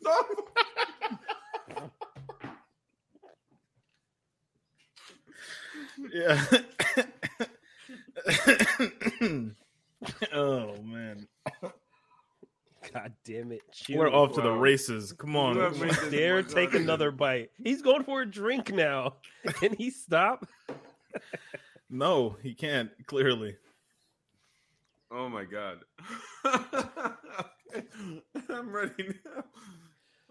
Stop. Yeah. oh man, God damn it! Chew. we're off to the races. Come on. You have made this Dare take fun. another bite. He's going for a drink now. Can he stop? No, he can't. Clearly. Oh my god. I'm ready now.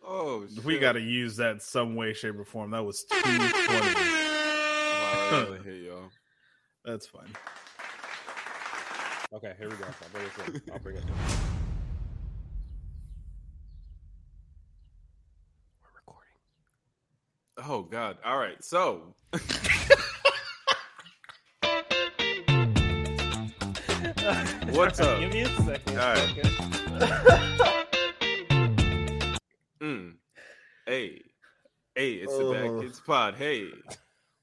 Oh, shit. We got to use that some way, shape, or form. That was too funny. Wow, oh, I really hate y'all. That's fine. Okay, here we go. I'll bring it in. I'll bring it in. We're recording. Oh god. All right. So What's up? Give me a second. All right. Okay. Mm. Hey. Hey, it's the Bad Oh. Kids Pod. Hey.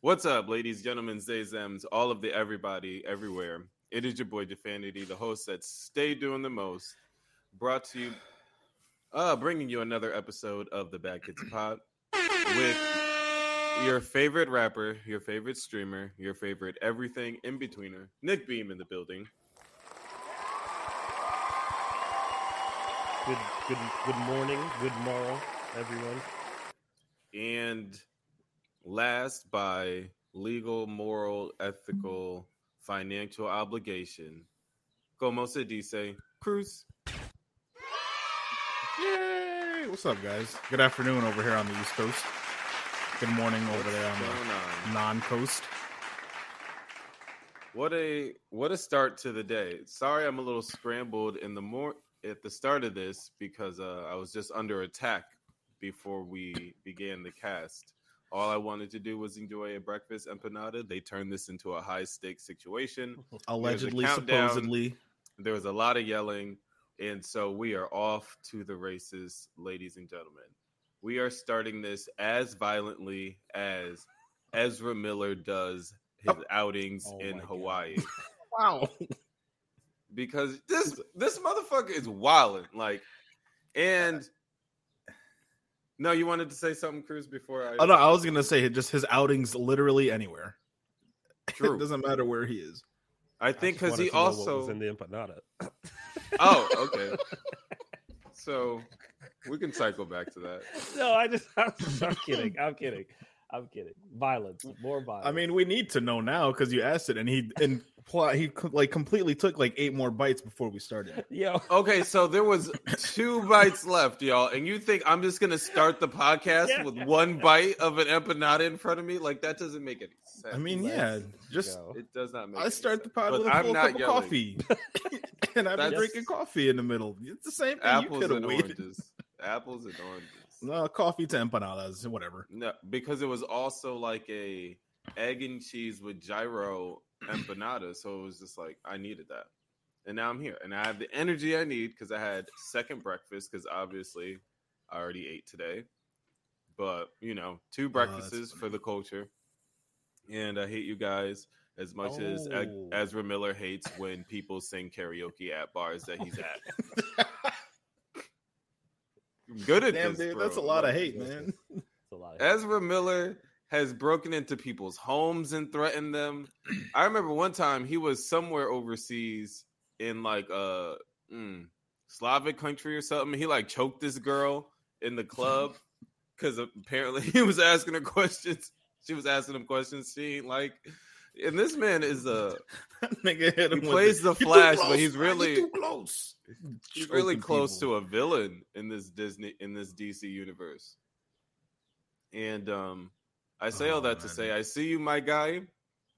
What's up, ladies, gentlemen, zays, ems, all of the everybody, everywhere. It is your boy Defanity, the host that stay doing the most. Brought to you, uh, bringing you another episode of the Bad Kids Pod with your favorite rapper, your favorite streamer, your favorite everything in betweener, Nick Beam in the building. Good, good, good morning, good morrow, everyone. And last, by legal, moral, ethical, financial obligation, como se dice, Cruz. Yay! What's up, guys? Good afternoon over here on the East Coast. Good morning over there on the on? non-coast. What a what a start to the day. Sorry, I'm a little scrambled in the more at the start of this because uh, I was just under attack before we began the cast. All I wanted to do was enjoy a breakfast empanada. They turned this into a high stakes situation. Allegedly, countdown. supposedly. There was a lot of yelling, and so we are off to the races, ladies and gentlemen. We are starting this as violently as Ezra Miller does his outings Oh in my God. Hawaii Wow. because this this motherfucker is wilding like and uh, no you wanted to say something cruz before i Oh no, I was gonna say just his outings literally anywhere. True. it doesn't matter where he is. i think because he to know what was also in the empanada. oh okay so we can cycle back to that no, I just, I'm, I'm kidding. I'm kidding. I'm kidding. Violence, more violence. I mean, we need to know now because you asked it, and he and pl- he like completely took like eight more bites before we started. Yeah. okay so there was two bites left y'all and you think i'm just gonna start the podcast Yeah. with one bite of an empanada in front of me like that doesn't make any sense I mean, yeah, Let's just go. it does not make I any start the sense. pod But with a I'm full not cup of coffee, and I've been drinking coffee in the middle. It's the same thing. apples could and waited. oranges apples and oranges No, coffee to empanadas, whatever. No, because it was also like a egg and cheese with gyro empanada. So it was just like I needed that, and now I'm here, and I have the energy I need because I had second breakfast because obviously I already ate today, but you know two oh, breakfasts that's for the culture, and I hate you guys as much as Oh. Ezra Miller hates when people sing karaoke at bars that he's at. Good at Damn, this, dude, bro. that's a lot of hate, man. It's a lot. Of Ezra Miller has broken into people's homes and threatened them. I remember one time he was somewhere overseas in like a mm, Slavic country or something. He like choked this girl in the club because apparently he was asking her questions. She was asking him questions. She ain't like, and this man is a Nigga hit He him with plays the "You're too Flash, but close, he's man. Really- too close. he's really close people. to a villain in this Disney in this DC universe. And um I say all Oh, that to say I see you, my guy.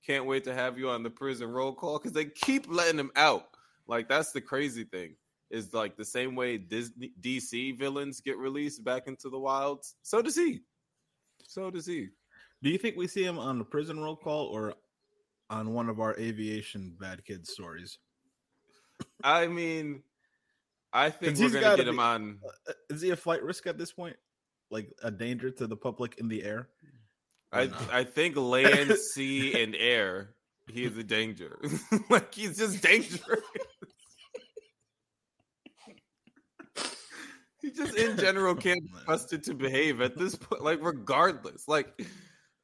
Can't wait to have you on the prison roll call because they keep letting him out. Like that's the crazy thing. Is like the same way Disney DC villains get released back into the wilds. So does he. So does he. Do you think we see him on the prison roll call or on one of our aviation bad kids stories? I mean, I think we're gonna gotta get him on. Is he a flight risk at this point? Like a danger to the public in the air? I No. I think land, sea, and air. He is a danger. like he's just dangerous. he just in general oh, can't be trusted to behave at this point. Like regardless, like,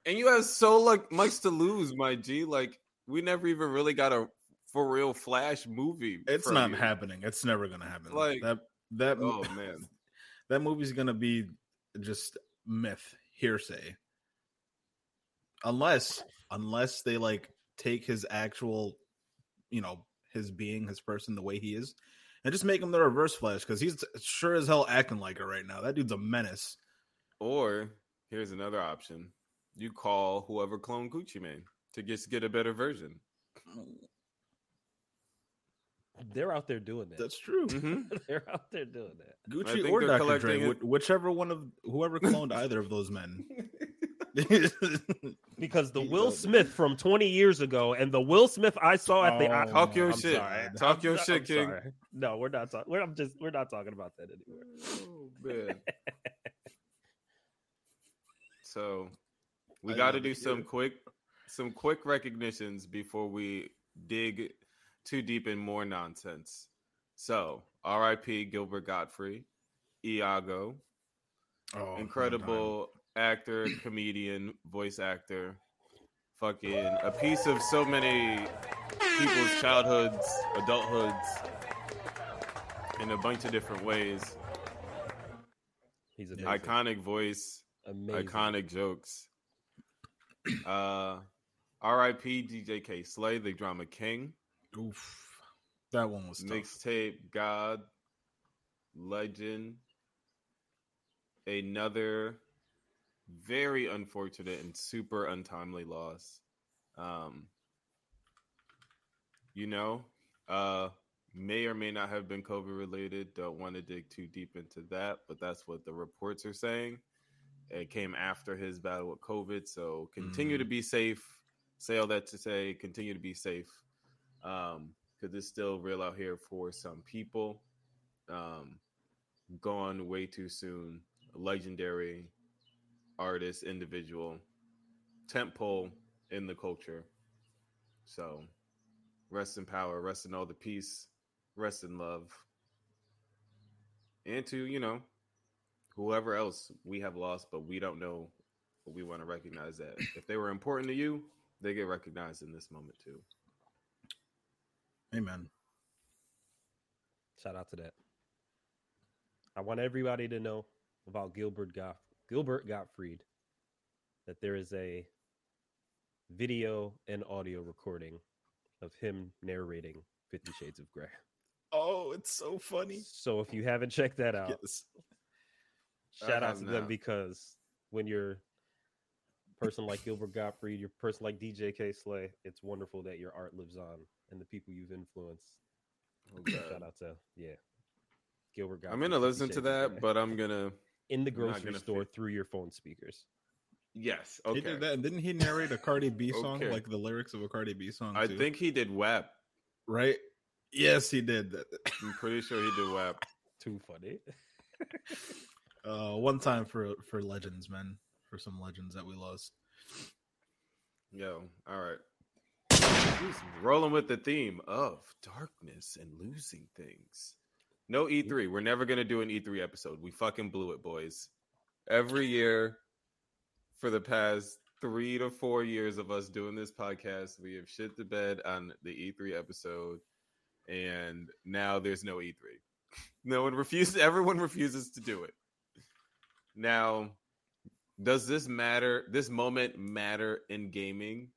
and you have so like much to lose, my G. Like we never even really got a for real Flash movie. It's not you. happening. It's never gonna happen. Like- that that Oh man, that movie's gonna be just myth hearsay unless unless they like take his actual you know his being his person the way he is and just make him the reverse flash because he's sure as hell acting like it right now that dude's a menace or here's another option: you call whoever cloned Gucci Mane to just get a better version. They're out there doing that. that's true Mhm. They're out there doing that. gucci or dr dre collecting it. whichever one of whoever cloned either of those men Because the He Will. Smith from 20 years ago and the Will Smith I saw at the Oh, Talk your I'm shit. sorry. Talk your I'm shit, King. sorry. No, we're not talking. We're I'm just we're not talking about that anymore. Oh, man. so we got to do some yeah. quick some quick recognitions before we dig too deep in more nonsense. So, R.I.P. Gilbert Gottfried, Iago, Oh, incredible actor, comedian, voice actor, fucking a piece of so many people's childhoods, adulthoods, in a bunch of different ways. He's Yeah. amazing. Iconic voice, amazing. iconic jokes. Uh, R.I.P. DJ Kay Slay, the drama king. Oof. That one was. Mixtape God, Legend. Another very unfortunate and super untimely loss. Um, you know, uh, may or may not have been COVID related. Don't want to dig too deep into that, but that's what the reports are saying. It came after his battle with COVID, so continue to be safe. Say all that to say, continue to be safe. Um, because it's still real out here for some people. Um, gone way too soon. Legendary artist, individual, tentpole in the culture. So, rest in power, rest in all the peace, rest in love, and to you know, whoever else we have lost, but we don't know. But we want to recognize that if they were important to you, they get recognized in this moment too. Amen. Shout out to that. I want everybody to know about Gilbert Goff Gilbert Gottfried that there is a video and audio recording of him narrating Fifty Shades of Grey. Oh, it's so funny. So if you haven't checked that out, Yes. I shout out have to them because when you're a person like Gilbert Gottfried, you're a person like DJ Kay Slay, it's wonderful that your art lives on and the people you've influenced. Oh, God. Shout out to yeah. Gilbert Gottfried. I'm gonna 50 listen to that, Grey. but I'm gonna in the I'm grocery store fit- through your phone speakers. yes. Okay. He did that. And didn't he narrate a Cardi B song, Okay. like the lyrics of a Cardi B song? I think he did WAP. right. Yes, he did. I'm pretty sure he did WAP. Too funny. Uh, one time for for legends, man, for some legends that we lost. Yo, all right. He's rolling with the theme of darkness and losing things. No E3. We're never gonna do an E3 episode. We fucking blew it, boys. Every year for the past three to four years of us doing this podcast, we have shit the bed on the E3 episode, and now there's no E3. No one refuses. Everyone refuses to do it. Now, does this matter? This moment matter in gaming?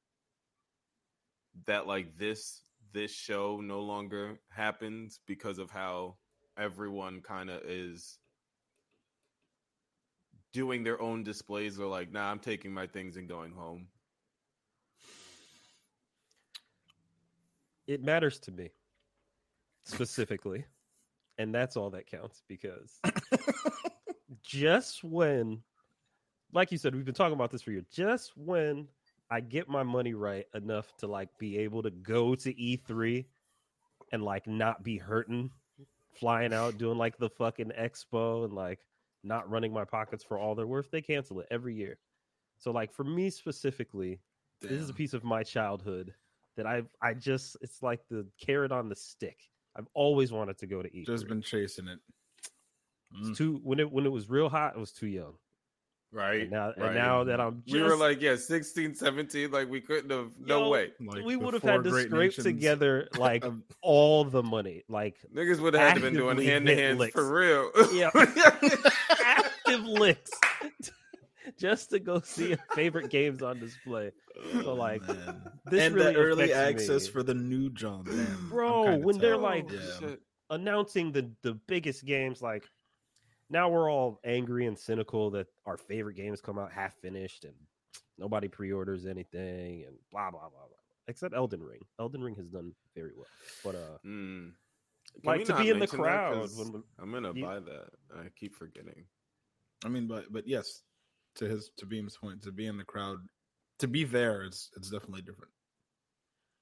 That like this this show no longer happens because of how everyone kind of is doing their own displays or like nah i'm taking my things and going home It matters to me specifically. and that's all that counts because just when, like you said, we've been talking about this for years, just when I get my money right enough to like be able to go to E3 and like not be hurting flying out doing like the fucking expo and like not running my pockets for all they're worth they cancel it every year. So like for me specifically this is a piece of my childhood that i i just it's like the carrot on the stick. I've always wanted to go to E3 Just been chasing it. It's Mm. too when it when it was real hot, it was too young. right. And now, right. and now that I'm just, we were like, yeah, 16, 17, like we couldn't have. No Yo, way, Like we would have had to scrape nations together like all the money, like niggas would have had to been doing hand to hand for real. Yeah. active licks just to go see favorite games on display. So, like, Oh, This and really the early access me. for the new John. Damn, Bro, kinda when they're like- Yeah. Announcing the the biggest games like now we're all angry and cynical that our favorite games come out half finished and nobody pre-orders anything and blah blah blah blah except Elden Ring. Elden Ring has done very well. But uh Mm. Can Like, to be in the mention that? when we- I'm gonna you- buy that. I keep forgetting. I mean, but but yes, to his to Beam's point, to be in the crowd, to be there, it's it's definitely different.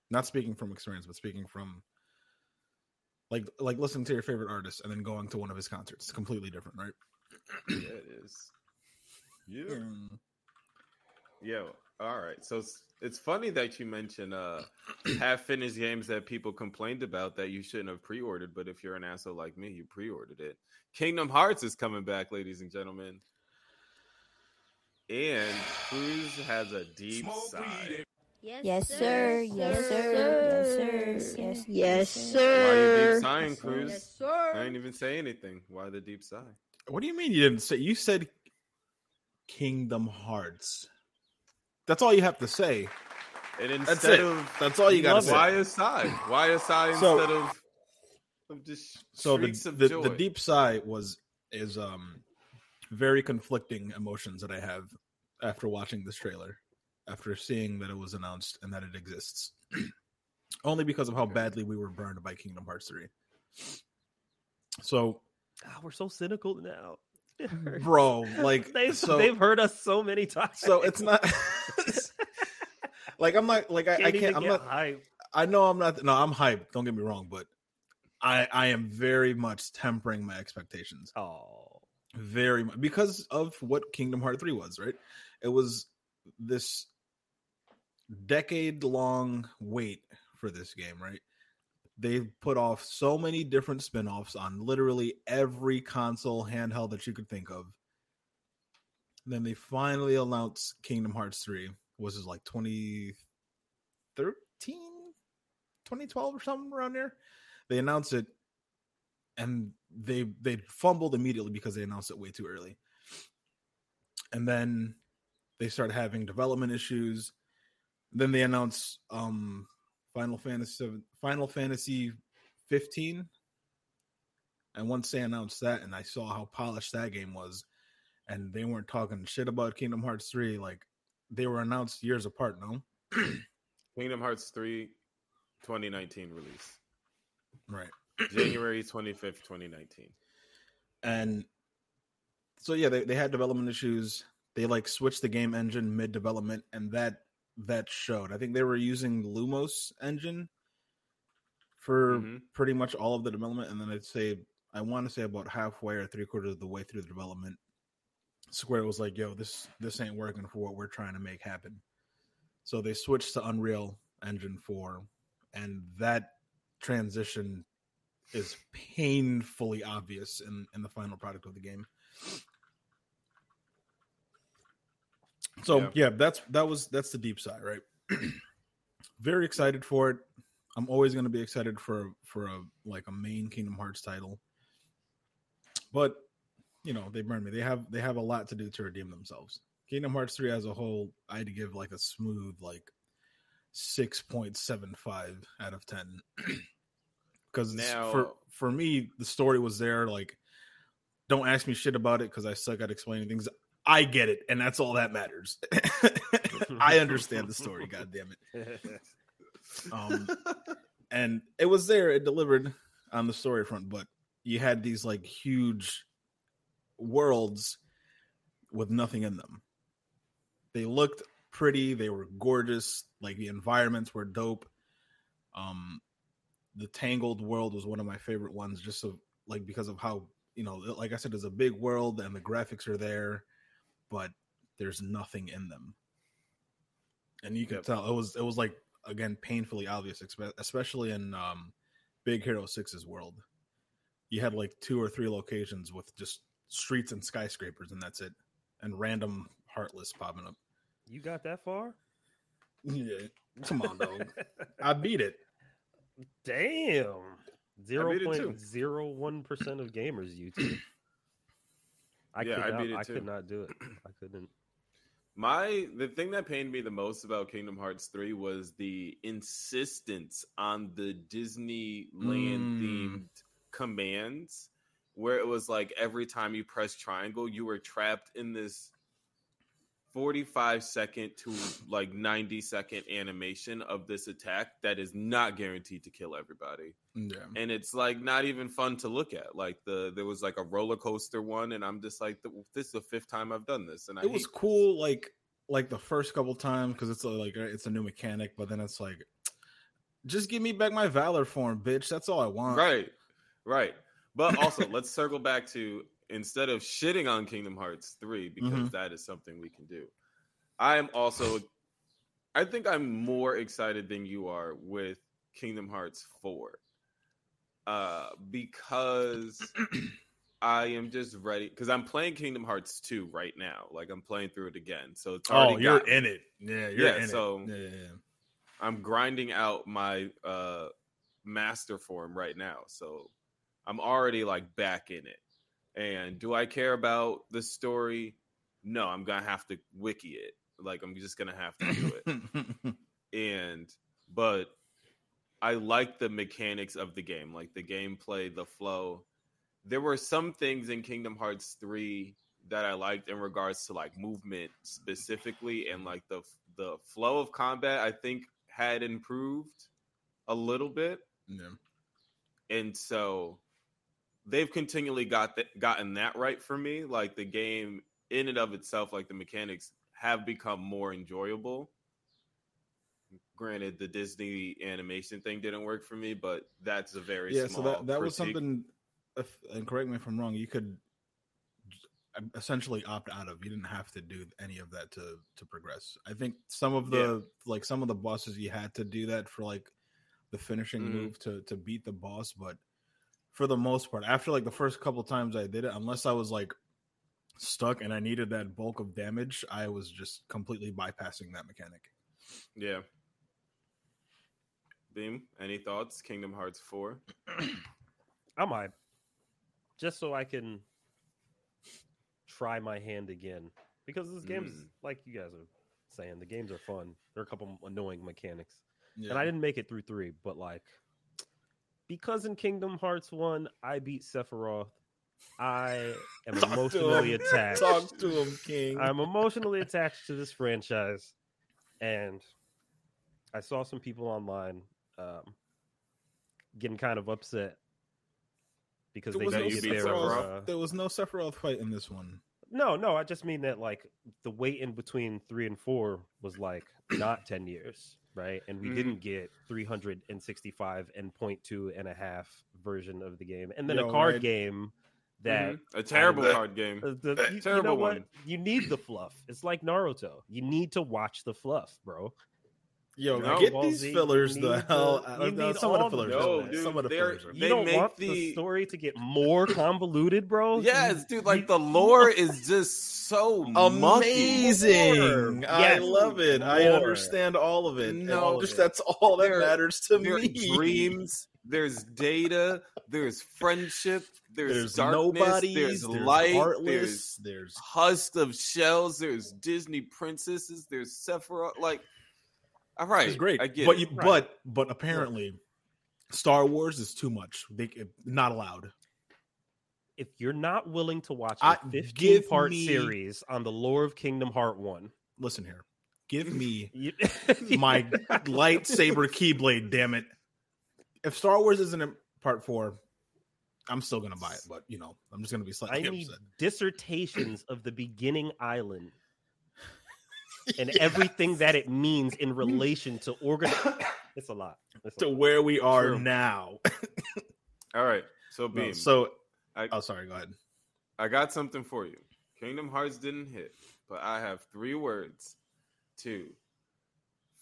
Not speaking from experience, but speaking from like like listening to your favorite artist and then going to one of his concerts. It's completely different, right? yeah, it is. Yeah. Yo, all right. So it's, it's funny that you mention uh half finished games that people complained about that you shouldn't have pre-ordered, but if you're an asshole like me, you pre-ordered it. Kingdom Hearts is coming back, ladies and gentlemen. And Cruz has a deep sigh. Yes, sir. Yes, sir. Yes, sir. Yes, Yes, Why you deep sir. sighing, Cruz? Yes, I didn't even say anything. Why the deep sigh? What do you mean you didn't say? You said Kingdom Hearts. That's all you have to say. And That's instead it. of That's all you got to say. why a sigh? Why a sigh So- instead of, of just so the, of the, joy? the deep sigh was is um very conflicting emotions that I have after watching this trailer, after seeing that it was announced and that it exists. Only because of how badly we were burned by Kingdom Hearts 3. So, ah, we're so cynical now. Bro, like they've so they've hurt us so many times. so it's not like I'm not like I, I can't I'm not hyped. I know I'm not no, I'm hyped, don't get me wrong, but I I am very much tempering my expectations. Oh, very much because of what Kingdom Hearts 3 was, right? It was this decade long wait for this game, right? They've put off so many different spin-offs on literally every console handheld that you could think of. Then they finally announced Kingdom Hearts 3, was it like 2013, 2012 or something around there? They announced it and they they fumbled immediately because they announced it way too early. And then they started having development issues. Then they announced um Final Fantasy Final Fantasy 15. And once they announced that and I saw how polished that game was and they weren't talking shit about Kingdom Hearts 3 like they were announced years apart, no? Kingdom Hearts 3 2019 release. Right. January 25th, 2019. and so yeah they, they had development issues they like switched the game engine mid development and that that showed i think they were using Luminous engine for Mhm. pretty much all of the development and then i'd say i want to say about halfway or three quarters of the way through the development square was like yo this this ain't working for what we're trying to make happen so they switched to unreal engine 4 and that transition is painfully obvious in in the final product of the game. So Yeah. yeah. that's that was that's the deep side, right? Very excited for it. I'm always going to be excited for for a like a main Kingdom Hearts title, but you know they burned me. They have they have a lot to do to redeem themselves. Kingdom Hearts three as a whole, I'd give like a smooth like six point seven five out of ten. Because Now- for for me, the story was there. Like, don't ask me shit about it because I suck at explaining things. I get it, and that's all that matters. I understand the story. God damn it. Um, and it was there. It delivered on the story front, but you had these like huge worlds with nothing in them. They looked pretty. They were gorgeous. Like the environments were dope. Um, the Tangled world was one of my favorite ones, just so like because of how you know, like I said, it's a big world and the graphics are there, but there's nothing in them, and you could Yep. tell it was it was like again painfully obvious, especially in um, Big Hero 6's world. you had like two or three locations with just streets and skyscrapers, and that's it, and random heartless popping up. You got that far? Yeah, come on, dog. I beat it. Damn. Zero beat it too. point zero one percent of gamers YouTube. I Yeah, could I not, beat it I could not do it. I couldn't. My the thing that pained me the most about Kingdom Hearts 3 was the insistence on the Disneyland Mm. themed commands where it was like every time you press triangle you were trapped in this 45 second to like 90 second animation of this attack that is not guaranteed to kill everybody Yeah. and it's like not even fun to look at like the there was like a roller coaster one and i'm just like this is the fifth time i've done this and I it was cool, like like the first couple times because it's a, like it's a new mechanic, but then it's like, just give me back my valor form, bitch. That's all I want. Right, right. But also, let's circle back to instead of shitting on Kingdom Hearts 3, because Mhm. that is something we can do. I am also, I think I'm more excited than you are with Kingdom Hearts 4. Uh, because I am just ready, because I'm playing Kingdom Hearts 2 right now. Like, I'm playing through it again. So it's Oh, already you're got- in it. Yeah, you're Yeah, in so- it. Yeah, yeah, yeah. I'm grinding out my uh master form right now. So I'm already like back in it. And do I care about the story? No, I'm gonna have to wiki it. Like I'm just gonna have to do it. and but I like the mechanics of the game, like the gameplay, the flow. There were some things in Kingdom Hearts 3 that I liked in regards to like movement specifically and like the the flow of combat I think had improved a little bit yeah. and so they've continually got th- gotten that right for me like the game in and of itself like the mechanics have become more enjoyable. Granted the disney animation thing didn't work for me but that's a very yeah so that, that was something if, and correct me if i'm wrong you could essentially opt out of. You didn't have to do any of that to to progress. I think some of the like some of the bosses you had to do that for like the finishing Mhm. move to to beat the boss but for the most part after like the first couple times i did it unless i was like stuck and i needed that bulk of damage i was just completely bypassing that mechanic yeah beam any thoughts kingdom hearts 4 I might. Just so I can try my hand again. Because this game is Mm. like you guys are saying, the games are fun. There are a couple annoying mechanics. yeah. And I didn't make it through three, but like because in Kingdom Hearts 1, I beat Sephiroth, I am emotionally attached. talk to him king I'm emotionally attached to this franchise, and I saw some people online um, getting kind of upset because there they didn't you get their. Uh, there was no Sephiroth fight in this one. no, no, I just mean that like the wait in between three and four was like not ten years, right? And we Mhm. didn't get 365 and 0.2 and a half version of the game, and then Yo, a card right. game that Mhm. a terrible that- card game Uh, the, you- you, Terrible know what? one. You need the fluff. It's like Naruto. You need to watch the fluff, bro. Yo, No, get Ball these Z, fillers you the hell the- out of no, need some of the fillers. No, dude, some of the they're- fillers. Are You They don't make want the... the- story to get more convoluted, bro. yes dude like the lore is just so monkey. amazing. I Yes, love it. I understand all of it. No, all just that's all that There- matters to There me. dreams there's data there's friendship there's, There's darkness nobodies. there's, There's light heartless. there's There's husk of shells there's disney princesses there's sephiroth like Uh, all right it's great. i get but it. you, Right. but but apparently, Star Wars is too much. They not allowed. If you're not willing to watch I- a 15 give part me- series on the lore of Kingdom Heart 1, Listen here. Give me my lightsaber keyblade. Damn it! If Star Wars isn't in Part Four, I'm still gonna buy it. But you know, I'm just gonna be I slightly need upset. dissertations of the beginning island and everything that it means in relation to organ. It's a lot. It's a to lot. where we are True. now. all right so No, so, I- oh, sorry. Go ahead. i got something for you kingdom hearts didn't hit but i have three words to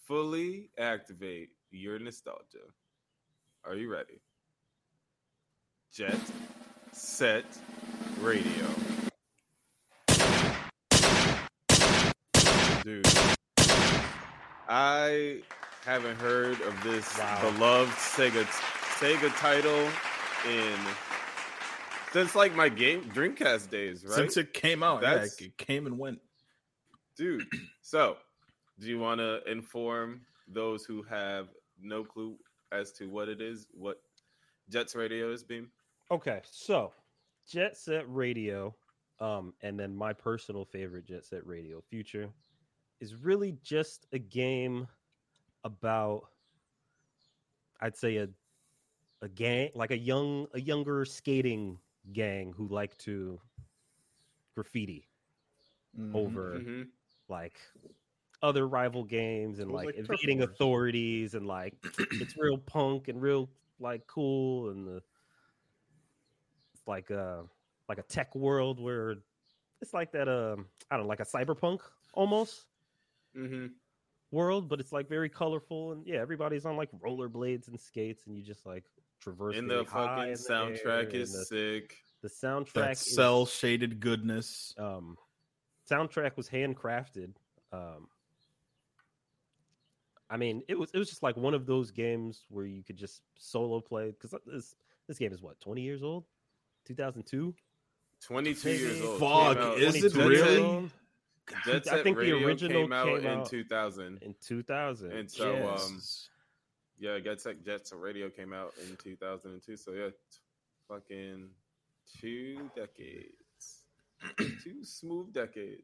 fully activate your nostalgia are you ready jet Set Radio. Dude, I haven't heard of this Wow. beloved Sega Sega title in since like my game Dreamcast days, right? Since it came out, yeah, it came and went. Dude, so do you want to inform those who have no clue as to what it is, what Jet Set Radio is, Beam? Okay, so Jet Set Radio, um, and then my personal favorite Jet Set Radio Future is really just a game about I'd say a a gang like a young a younger skating gang who like to graffiti Mhm. over hmm like other rival games and like, like evading authorities and like it's real punk and real like cool and the it's like uh like a tech world where it's like that um I don't know like a cyberpunk almost hmm world but it's like very colorful and yeah everybody's on like rollerblades and skates and you just like traverse And very the high fucking in the soundtrack air, is the, sick. the soundtrack That is- cell shaded goodness. um soundtrack was handcrafted um i mean it was it was just like one of those games where you could just solo play because this this game is what 20 years old 2002 22 years Maybe. old. Fuck, is it Set- Jet I Set think the original came out came in 2000. in 2000 And so, yeah. um, Yeah, Jet Set, Jet Set Radio came out in 2002. So, yeah, fucking two decades. two smooth decades.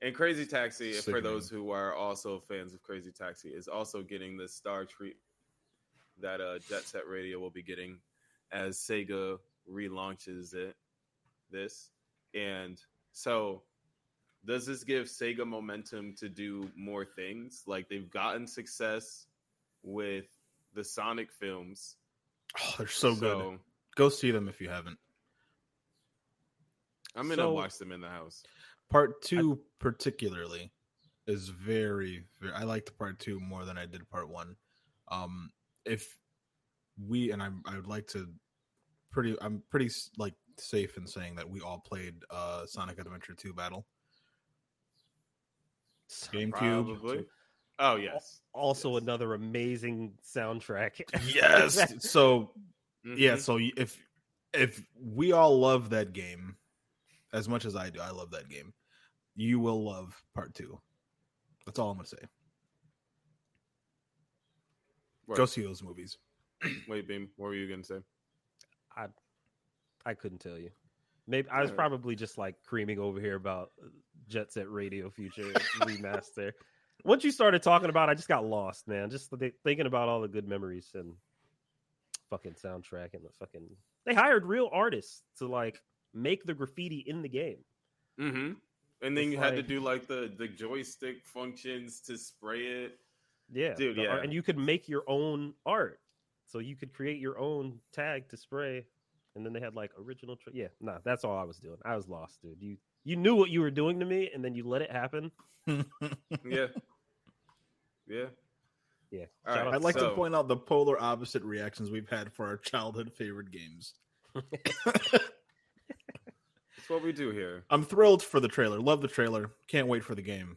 And Crazy Taxi, for Sickening. those who are also fans of Crazy Taxi, is also getting the star treat that uh, Jet Set Radio will be getting as Sega relaunches it. This and so does this give Sega momentum to do more things? Like they've gotten success with the Sonic films. Oh, they're so, good. Go see them if you haven't. I'm gonna So- watch them in the house. Part two, particularly, is very, very. I liked part two more than I did part one. Um, if we and I, I would like to pretty. I'm pretty like safe in saying that we all played uh Sonic Adventure Two Battle GameCube. Probably. Oh yes. also Yes. another amazing soundtrack Yes. so yeah. Mhm. So if if we all love that game as much as I do, I love that game. You will love part two. That's all I'm gonna say. Word. Go see those movies. Wait, Beam. What were you gonna say? I I couldn't tell you. Maybe I was probably just like creaming over here about uh, Jet Set Radio Future remaster. Once you started talking about, it, I just got lost, man. Just th- thinking about all the good memories and fucking soundtrack and the fucking. They hired real artists to like make the graffiti in the game. Mm-hmm. And then It's you had to do like the the joystick functions to spray it. Yeah, Dude, the art- yeah. and you could make your own art, so you could create your own tag to spray. And then they had like original. Tra- yeah, nah, that's all I was doing. I was lost, dude. You you knew what you were doing to me, and then you let it happen. Yeah. yeah. Yeah, All shout right, out I'd like to point out the polar opposite reactions we've had for our childhood favorite games. That's what we do here. I'm thrilled for the trailer. Love the trailer. Can't wait for the game.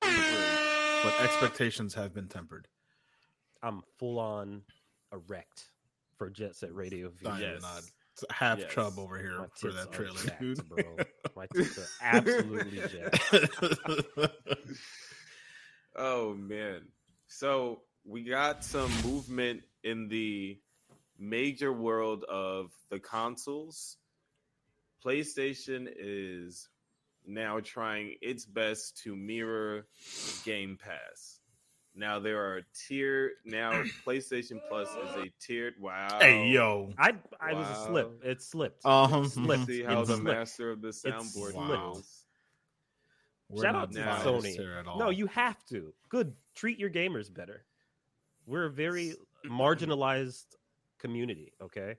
But expectations have been tempered. I'm full on erect for Jet Set Radio. Future. Not Yes. Odd. It's half Yes. chub over here My for that trailer, jacked, dude. bro. My tits are absolutely jacked. Oh man. So we got some movement in the major world of the consoles. PlayStation is now trying its best to mirror Game Pass. Now there are tier now PlayStation Plus is a tiered wow. hey yo. I I was a slip. It slipped. Um, It slipped. See It how the slipped. master of the soundboard slipped. knows. We're Shout out to Sony. here. No, you have to. Good. Treat your gamers better. We're a very marginalized community, okay?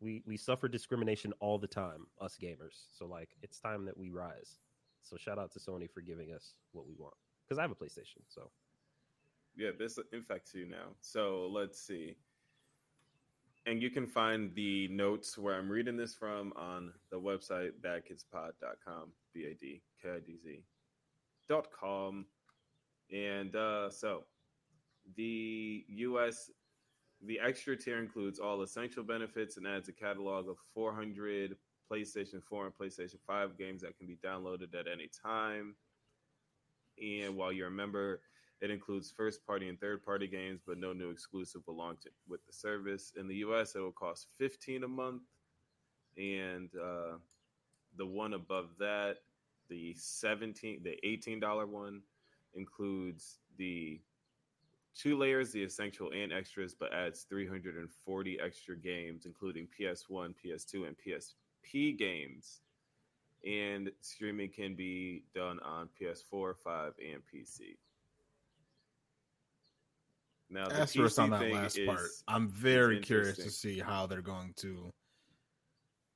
We we suffer discrimination all the time, us gamers. So like it's time that we rise. So shout out to Sony for giving us what we want. Because I have a PlayStation, so Yeah, this infects you now. So let's see. and you can find the notes where I'm reading this from on the website badkidspod.com, B A D K I D Z dot com. And uh, so the US, the extra tier includes all essential benefits and adds a catalog of 400 PlayStation 4 and PlayStation 5 games that can be downloaded at any time. And while you're a member, it includes first party and third party games, but no new exclusive belong to with the service. In the US, it will cost 15 a month. And uh, the one above that, the 17 the $18 one includes the two layers, the essential and extras, but adds 340 extra games, including PS1, PS2, and PSP games. And streaming can be done on PS4, 5, and PC. Now, the Asterisk on that last is- part. I'm very curious to see how they're going to,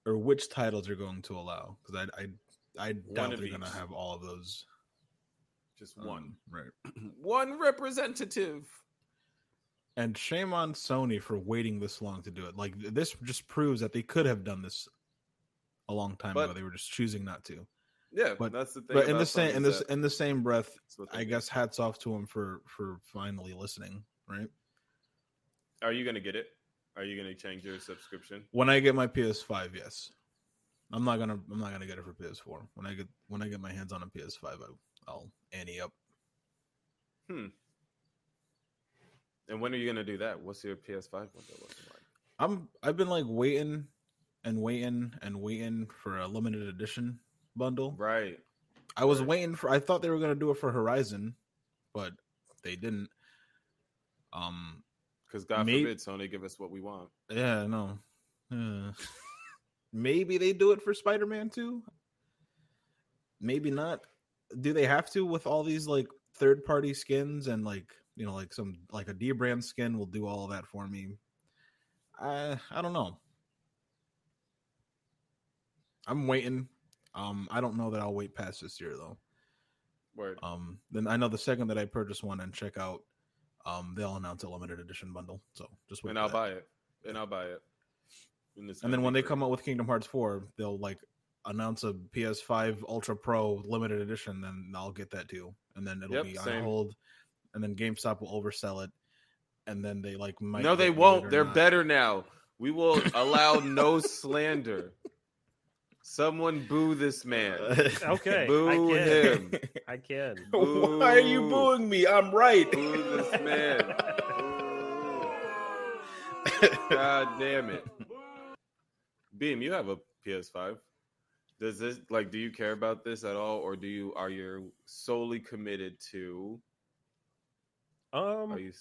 or which titles they're going to allow. Because I, I, I doubt they're going to have all of those. Just um, one. right? one representative. And shame on Sony for waiting this long to do it. Like this just proves that they could have done this a long time But- ago. They were just choosing not to. Yeah, But- that's the thing. But in the same in this in the same breath, that's what they I guess hats off to them for for finally listening. Right Are you gonna get it? Are you gonna change your subscription? when I get my PS5, yes. I'm not gonna I'm not gonna get it for PS4. When I get when I get my hands on a PS5, I, I'll ante up. Hmm. And when are you gonna do that? What's your PS5 window looking like? I'm I've been like waiting and waiting and waiting for a limited edition bundle. Right. I was Right. waiting for. I thought they were gonna do it for Horizon, but they didn't. Um. Because God May- forbid Sony give us what we want. Yeah. No. Uh, maybe they do it for Spider Man too. Maybe not. Do they have to with all these like third party skins and like you know like some like a dbrand skin will do all of that for me? I I don't know. I'm waiting. Um, I don't know that I'll wait past this year though. Word. Um, then I know the second that I purchase one and check out, um, they'll announce a limited edition bundle. So just wait. and I'll that. buy it. And I'll buy it. And, And then when they great. come out with Kingdom Hearts 4, they'll like announce a PS5 Ultra Pro limited edition. Then I'll get that too. And then it'll Yep, be same. on hold. And then GameStop will oversell it. And then they like might No, they won't. They're not. better now. We will allow no slander. Someone boo this man. Okay, Boo I can. him. I can. Why are you booing me? I'm right. Boo this man. God damn it. Beam, you have a PS5. Does this like do you care about this at all or do you are you solely committed to Um, are you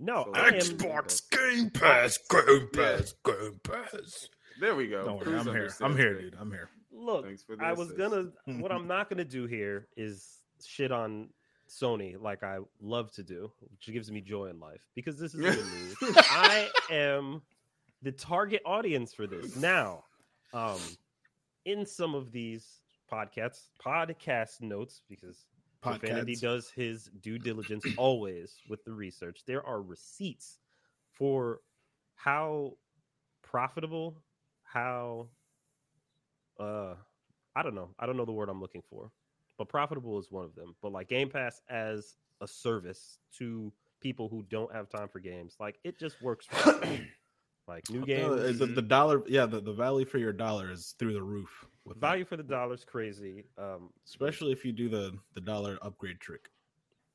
no, I am. Xbox Game Pass, Game Pass, Game Pass. There we go. Don't worry, I'm here. I'm here, dude. I'm here. Look, Thanks for the I was assist. gonna. what I'm not gonna do here is shit on Sony like I love to do, which gives me joy in life because this is good news. I am the target audience for this now. Um, in some of these podcasts, podcast notes, because Profanity does his due diligence always with the research. There are receipts for how profitable, how uh I don't know. I don't know the word I'm looking for. But profitable is one of them. But like Game Pass as a service to people who don't have time for games, like it just works. like new No, games, the, the dollar, yeah, the, the value for your dollar is through the roof. With that. value for the dollar is crazy. Um especially if you do the the dollar upgrade trick.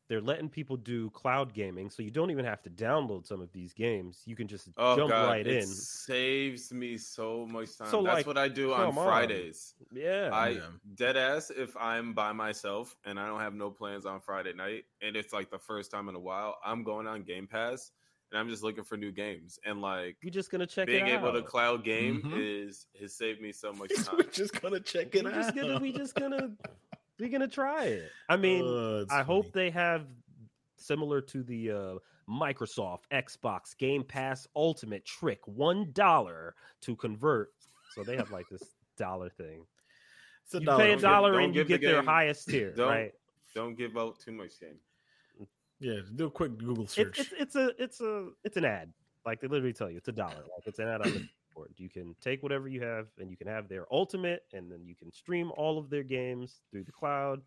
They're letting people do cloud gaming, so you don't even have to download some of these games. You can just Oh jump god, right it in. saves me so much time. So, That's like, what I do on come on. Fridays. Yeah, I Yeah. dead ass if I'm by myself and I don't have no plans on Friday night and it's like the first time in a while, I'm going on Game Pass and I'm just looking for new games and like you're just gonna check being it able out. to cloud game Mhm. is has saved me so much time. We're just gonna check we it just out. gonna we just gonna we gonna try it. I mean, Uh, it's I hope they have similar to the uh, Microsoft Xbox Game Pass Ultimate trick, one dollar to convert. So they have like this dollar thing. it's a You dollar. pay a Don't dollar don't and you give the get their highest tier, don't- right? Don't give out too much game. Yeah, do a quick Google It, search. it's it's a it's a it's an ad. Like they literally tell you it's a dollar. Like it's an add-on support. You can take whatever you have and you can have their ultimate, and then you can stream all of their games through the cloud.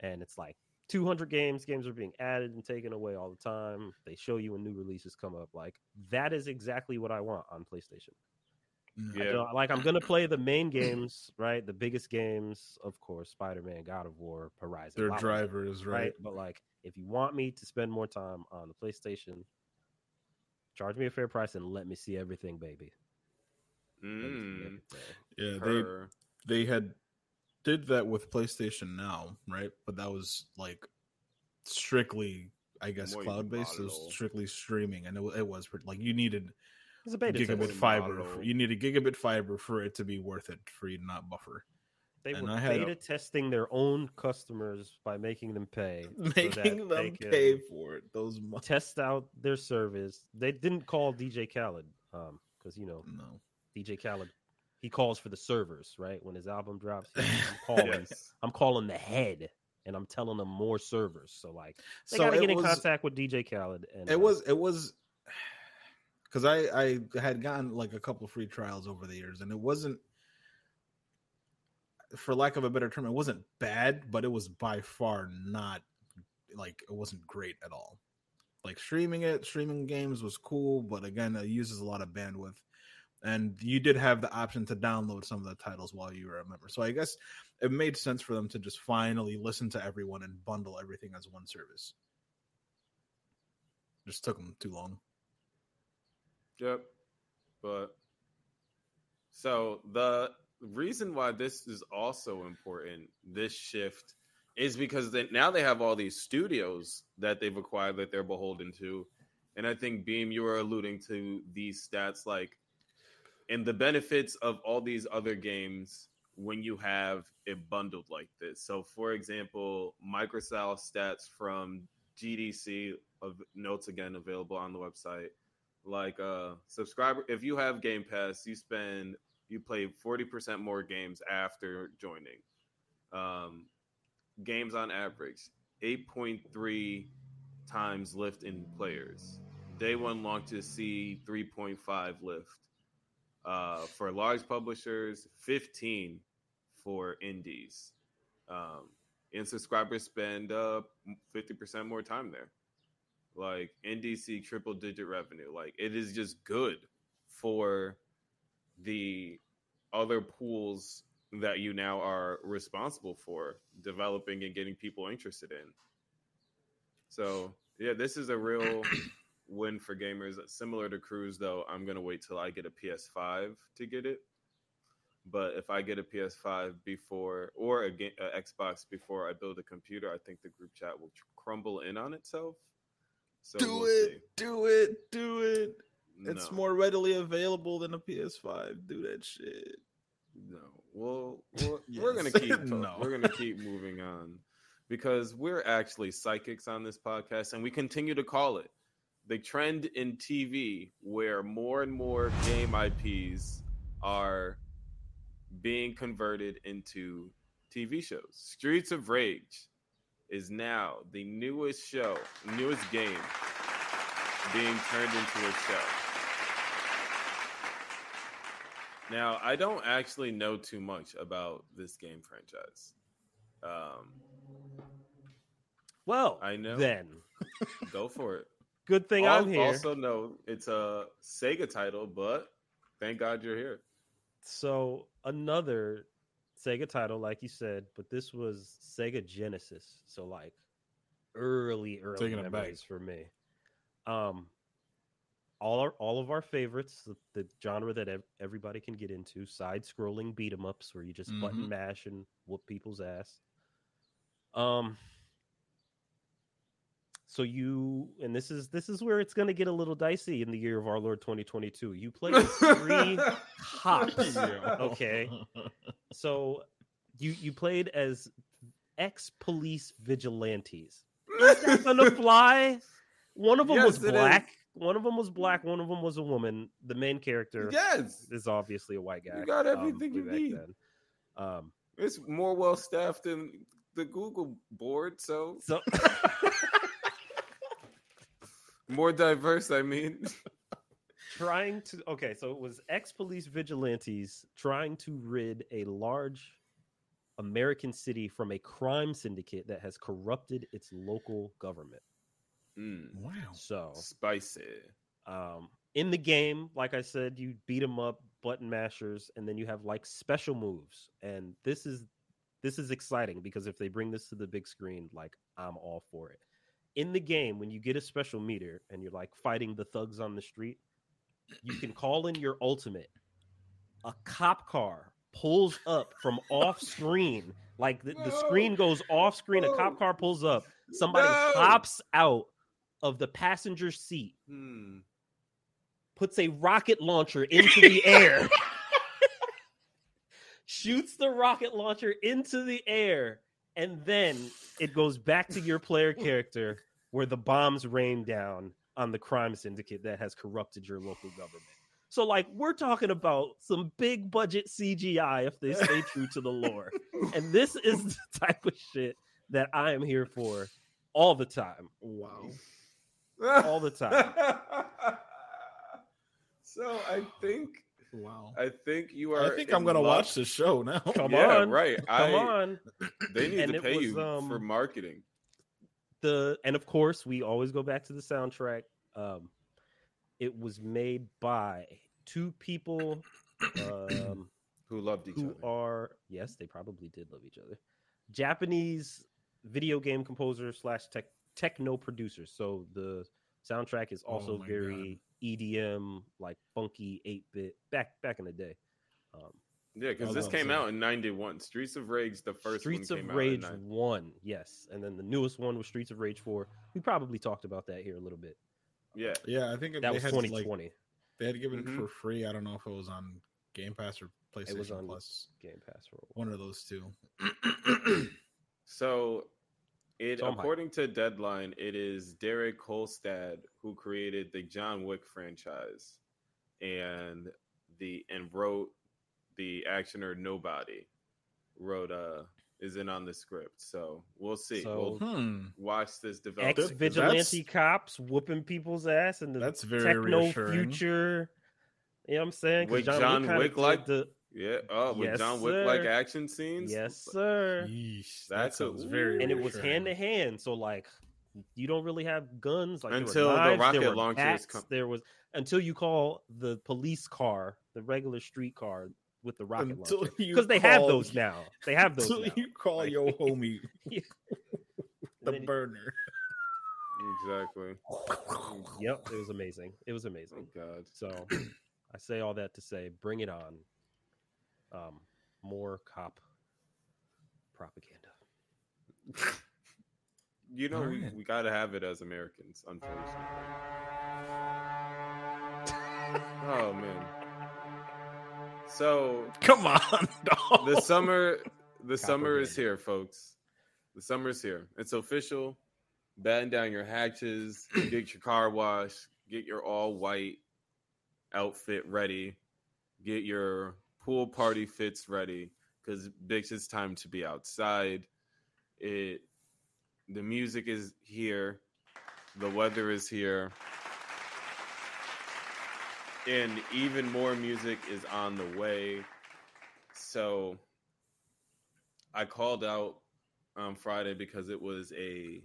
And it's like 200 games. Games are being added and taken away all the time. They show you when new releases come up. Like that is exactly what I want on PlayStation. Yeah. like I'm gonna play the main games, right? The biggest games, of course, Spider-Man, God of War, Horizon. Their drivers, right? right? But like, if you want me to spend more time on the PlayStation, charge me a fair price and let me see everything, baby. Let me see Mm, everything. Yeah, they they had did that with PlayStation Now, right? But that was like strictly, I guess, cloud based. It was strictly streaming, and it, it was pretty, like you needed It's a gigabit fiber. malo. For, you needed gigabit fiber for it to be worth it for you to not buffer. They and were I had- beta testing their own customers by making them pay, Making they them pay for it. Those mo- test out their service. They didn't call DJ Khaled, um, because you know no. DJ Khaled, he calls for the servers, right? When his album drops, he- I'm calling, Yes. I'm calling the head, and I'm telling them more servers. So like, they So got to it get in was- contact with DJ Khaled. And It uh, was it was because I I had gotten like a couple free trials over the years, and it wasn't, for lack of a better term, it wasn't bad, but it was by far not like it wasn't great at all. Like streaming it, streaming games was cool, but again, it uses a lot of bandwidth. And you did have the option to download some of the titles while you were a member. So I guess it made sense for them to just finally listen to everyone and bundle everything as one service. Just took them too long. Yep. But so the reason why this is also important, this shift, is because they, now they have all these studios that they've acquired that they're beholden to. And I think Beam, you were alluding to these stats like and the benefits of all these other games when you have it bundled like this. So for example, Microsoft stats from GDC of notes again available on the website. Like uh subscriber if you have game pass you spend you play 40% more games after joining. Um games on average 8.3 times lift in players. Day one launch to see 3.5 lift uh for large publishers 15 for indies um and subscribers spend uh 50% more time there like NDC triple digit revenue. Like it is just good for the other pools that you now are responsible for developing and getting people interested in. So yeah, this is a real win for gamers. Similar to Cruise, though, I'm gonna wait till I get a PS5 to get it. But if I get a PS5 before or a, a Xbox before I build a computer, I think the group chat will crumble in on itself. So do we'll it, do it, do it. see. It's No. more readily available than a PS5. Do that shit. No, well, we're, Yes. we're gonna keep No. we're gonna keep moving on because we're actually psychics on this podcast, and we continue to call it the trend in TV where more and more game IPs are being converted into TV shows. Streets of Rage is now the newest show, newest game being turned into a show. Now, I don't actually know too much about this game franchise. Um, well, I know. then go for it. Good thing Al- I'm here. Also, know it's a Sega title, but thank God you're here. So another Sega title, like you said, but this was Sega Genesis. So like early, early Taking memories for me. Um, all our all of our favorites, the, the genre that ev- everybody can get into, side-scrolling beat 'em ups where you just button Mhm. mash and whoop people's ass. Um. So you and this is this is where it's going to get a little dicey in the year of our Lord 2022. You play three hops. Okay. So you you played as ex police vigilantes. Is that gonna fly? One of them was Yes, it black. One of them was black. One of them was a woman. The main character yes, is obviously a white guy. You got um, everything you need. then. Um, it's more well staffed than the Google board, so so more diverse. I mean, trying to okay, so it was ex-police vigilantes trying to rid a large American city from a crime syndicate that has corrupted its local government. Mm, Wow. So, spicy. um, in the game, like I said, you beat them up, button mashers, and then you have like special moves. And this is this is exciting because if they bring this to the big screen, like I'm all for it. In the game, when you get a special meter and you're like fighting the thugs on the street, you can call in your ultimate. A cop car pulls up from off screen. Like the, the screen goes off screen, a cop car pulls up. Somebody No. hops out of the passenger seat Hmm. puts a rocket launcher into the air, shoots the rocket launcher into the air, and then it goes back to your player character where the bombs rain down on the crime syndicate that has corrupted your local government. So, like, we're talking about some big budget CGI if they stay true to the lore. And this is the type of shit that I am here for all the time. Wow. All the time. so I think Wow. I think you are. I think I'm gonna watch the show now. Come yeah, on. right. Come I, on. They need And to pay was, you um, for marketing. The and of course we always go back to the soundtrack um it was made by two people um Who loved each who other? are yes they probably did love each other japanese video game composer slash tech techno producer. so the soundtrack is also Oh my very edm like funky 8-bit back back in the day um Yeah, because this came out in '91. Streets of Rage, the first Streets one of Rage out in 90 one, yes, and then the newest one was Streets of Rage four. We probably talked about that here a little bit. Yeah, Yeah, I think That was had twenty like they had given Mhm. it for free. I don't know if it was on Game Pass or PlayStation was on- Plus. Game Pass for. One of those two. So, it So I'm according to Deadline, it is Derek Kolstad who created the John Wick franchise, and the and wrote the actioner Nobody wrote uh is in on the script. So we'll see. So- we'll Hmm. watch this develop. Ex vigilante cops whooping people's ass and the That's very techno reassuring. future. You know what I'm saying? With John kinda Wick like- the Yeah. Oh, with Yes, John Wick like action scenes. yes, sir. Yeesh, That's that a- very. And it was hand to hand, so like you don't really have guns like there were Until the rocket there were launchers bats, come- There was until you call the police car, the regular street car with the rocket Until launcher, because they have those now. They have those Until now. you call Like- your homie Yeah. the then- burner. Exactly. Yep, it was amazing. It was Oh amazing. God. So I say all that to say, bring it on. Um, more cop propaganda. You know, we, we got to have it as Americans, unfortunately. oh man. So Come on, dog. the summer, the summer is here, folks. The summer is here. It's official. Batten down your hatches. Get your car washed. Get your all white outfit ready. Get your pool party fits ready. Because bitch, it's time to be outside. It the music is here. The weather is here. And even more music is on the way. So I called out on Friday because it was a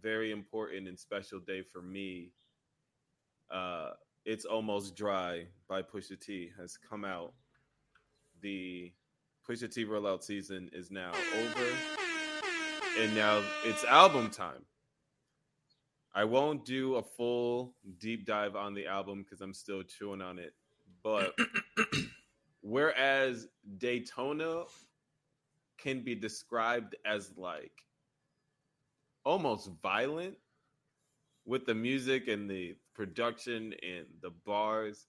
very important and special day for me. Uh, it's almost dry by Pusha T has come out. The Pusha T rollout season is now over, and now it's album time. I won't do a full deep dive on the album because I'm still chewing on it, but whereas Daytona can be described as like almost violent with the music and the production and the bars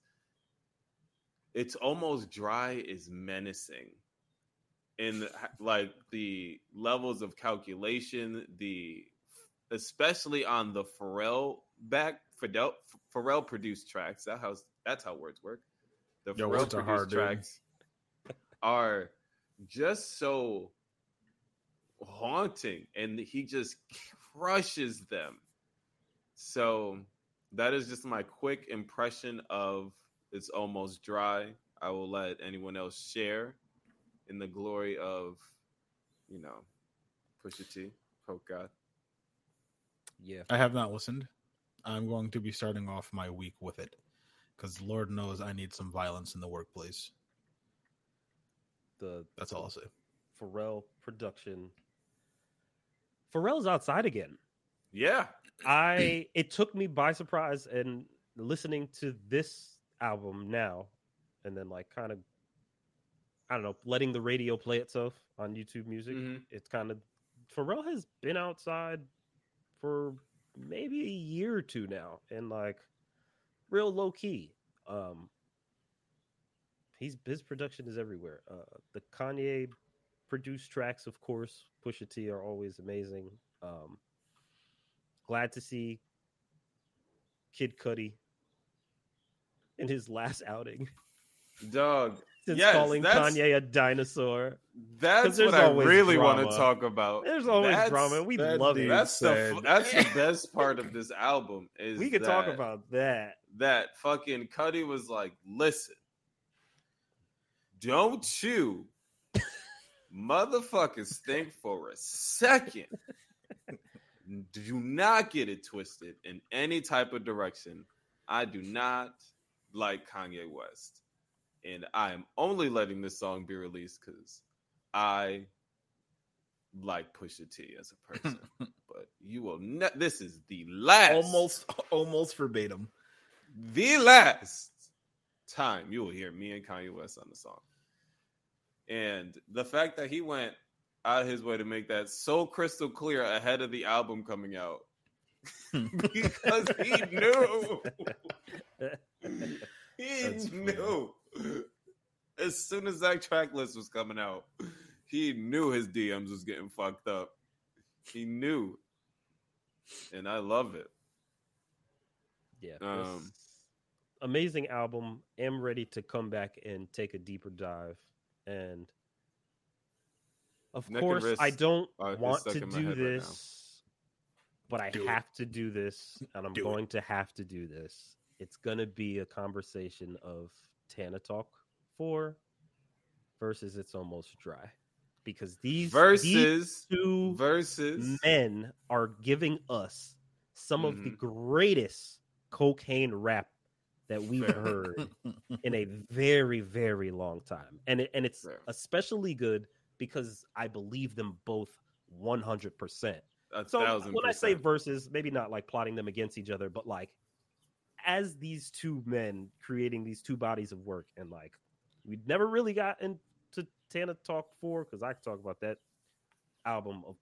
it's almost dry is menacing. In like the levels of calculation the especially on the Pharrell back Pharrell, Pharrell produced tracks that how that's how words work the Yo, Pharrell produced hard, tracks are just so haunting and he just crushes them so that is just my quick impression of it's almost dry. I will let anyone else share in the glory of, you know, Pusha T, Coke God. Yeah. I have not listened. I'm going to be starting off my week with it because Lord knows I need some violence in the workplace. The That's all I'll say. Pharrell production. Pharrell's outside again. Yeah. I it took me by surprise and listening to this album now and then like kind of I don't know, letting the radio play itself on YouTube music. Mhm. It's kind of Pharrell has been outside for maybe a year or two now and like real low key. Um he's his production is everywhere. Uh the Kanye produced tracks of course, Pusha T are always amazing. Um glad to see Kid Cudi in his last outing Dog. Since Yes, calling Kanye a dinosaur. That's what I always really want to talk about. There's always That's- drama. We love dude- it. That's the said- f- that's the best part of this album is We could talk about that. that fucking Cudi was like, listen, don't you motherfuckers think for a second. Do not get it twisted in any type of direction. I do not like Kanye West. And I am only letting this song be released because I like Pusha T as a person. but you will not, this is the last Almost, almost verbatim. the last time you will hear me and Kanye West on the song. And the fact that he went out of his way to make that so crystal clear ahead of the album coming out because he knew. he That's knew. As soon as that track list was coming out, he knew his DMs was getting fucked up. He knew. And I love it. Yeah. Um, amazing album. Am ready to come back and take a deeper dive. And of Neck and course, I don't want to do head right this, but I Do it. have to do this, and I'm Do it. going to have to do this. It's going to be a conversation of Tana Talk 4 versus It's Almost Dry. Because these, these two versus men are giving us some of the Mhm. greatest cocaine rap that we've Fair. heard in a very very long time and it, and it's Fair. especially good because i believe them both 100% a so when i say versus maybe not like plotting them against each other but like as these two men creating these two bodies of work and like we never really got into tana talk 4 because i could talk about that album of,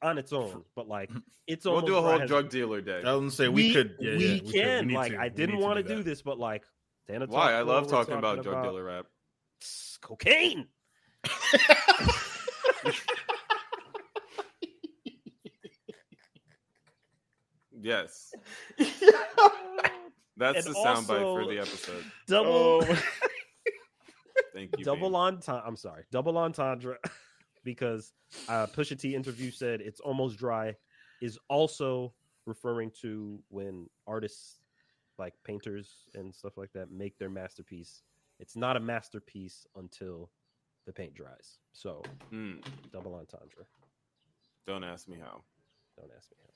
on its own but like mm-hmm. it's we'll do a whole has- drug dealer day. I was gonna say we, could. Yeah, we yeah, could. can need like to. i didn't want to do do this but like Tana Talk Why? Talk I love 4, we're talking about drug dealer rap. cocaine Yes, that's And the soundbite for the episode. double Oh. Thank you. double Bean. entendre. I'm sorry, double entendre, because uh, Pusha T interview said it's almost dry is also referring to when artists like painters and stuff like that make their masterpiece. It's not a masterpiece until the paint dries. So Hmm, double entendre. don't ask me how. Don't ask me how.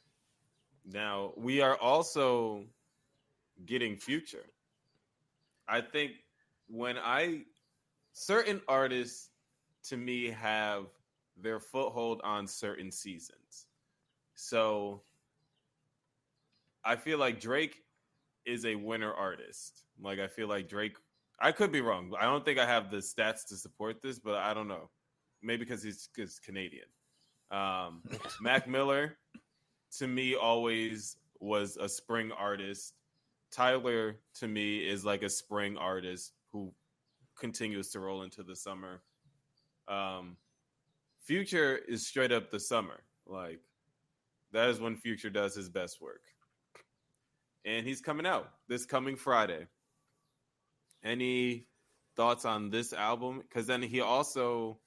Now we are also getting future. I think when I certain artists to me have their foothold on certain seasons. So I feel like Drake is a winner artist. Like I feel like Drake I could be wrong. I don't think I have the stats to support this, but I don't know. Maybe because he's, he's Canadian. Um, Mac Miller to me always was a spring artist. Tyler to me is like a spring artist who continues to roll into the summer. Um, Future is straight up the summer. Like that is when Future does his best work. And he's coming out this coming Friday. Any thoughts on this album? Because then he also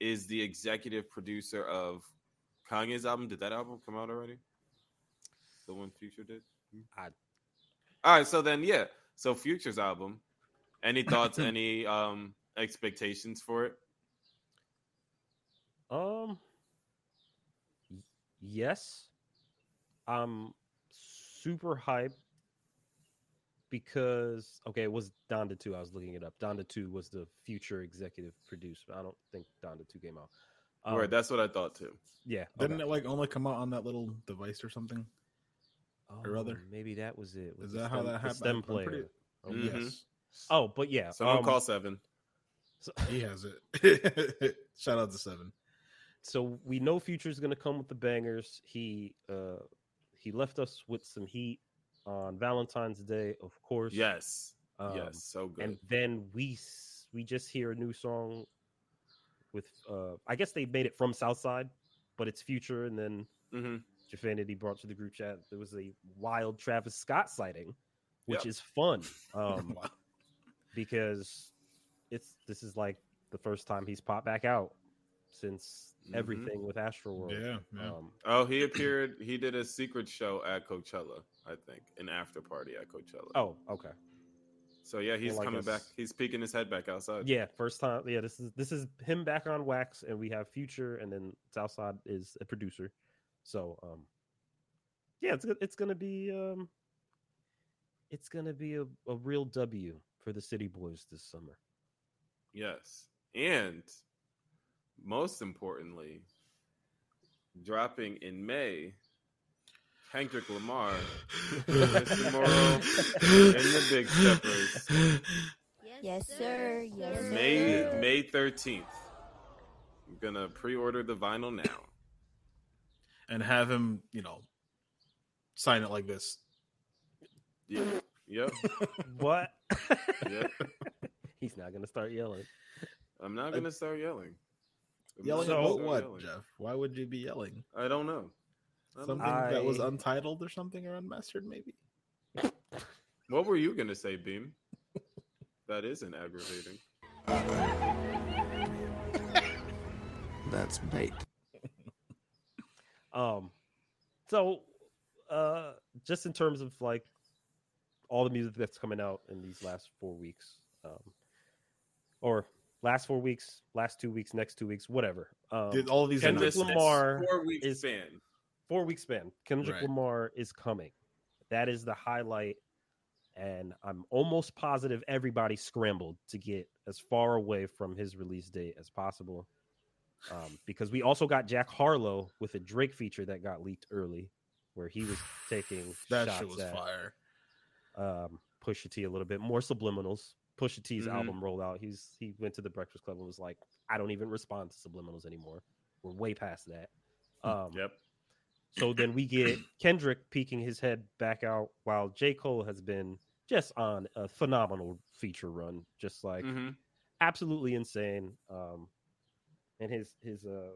is the executive producer of Kanye's album. Did that album come out already? The one Future did? I- All right, so then yeah, so Future's album. Any thoughts? any um expectations for it? Um. Yes, I'm super hyped because okay, it was Donda two. I was looking it up. Donda two was the future executive produced, but I don't think Donda two came out. Um, Word, that's what I thought too. yeah. Didn't okay. it like only come out on that little device or something? or Oh, other? Maybe that was it. with Is the that how that the happened? Stem player. pretty- Oh, Mhm. yeah. Yes, Oh, but yeah. Someone um, call seven. so- he has it. Shout out to Seven. so we know Future's going to come with the bangers. He uh he left us with some heat on Valentine's Day, of course. Yes, Um, yes, so good. And then we we just hear a new song with uh I guess they made it from Southside, but it's Future and then hmm Jafanity brought to the group chat there was a wild Travis Scott sighting, which Yep. is fun. Um Wow. because it's this is like the first time he's popped back out since Mhm. everything with Astroworld. Yeah, yeah. Um, Oh, he appeared. He did a secret show at Coachella, I think, an after party at Coachella. oh, okay. So yeah, he's I coming back. He's peeking his head back outside. Yeah, first time. Yeah, this is this is him back on wax, and we have Future, and then Southside is a producer. So, um, yeah, it's it's gonna be um, it's gonna be a, a real W for the City Boys this summer. Yes, and most importantly, dropping in May, Kendrick Lamar, Mr. Morale, and the Big Steppers. Yes, sir. Yes, sir. May May thirteenth. I'm gonna pre-order the vinyl now. and have him, you know, sign it like this. Yeah. Yep. what? Yep. He's not gonna start yelling. I'm not gonna start yelling. I'm Yelling about what, yelling. Jeff? Why would you be yelling? I don't know. I don't Something know. that was untitled or something or unmastered, maybe. What were you gonna say, Beam? That isn't aggravating. That's bait. Um, so, uh, just in terms of like all the music that's coming out in these last four weeks, um, or last four weeks, last two weeks, next two weeks, whatever. Um, Did all of these Kendrick Lamar four week is- span. Four week span. Kendrick Right. Lamar is coming. That is the highlight, and I'm almost positive everybody scrambled to get as far away from his release date as possible. Um, because we also got Jack Harlow with a Drake feature that got leaked early, where he was taking that shots shit was at fire. um, Pusha T a little bit more subliminals. Pusha T's Mhm. album rolled out. He's he went to the Breakfast Club and was like, I don't even respond to subliminals anymore. We're way past that. Um, Yep. So then we get Kendrick peeking his head back out while J. Cole has been just on a phenomenal feature run, just like hmm absolutely insane. Um, and his his uh,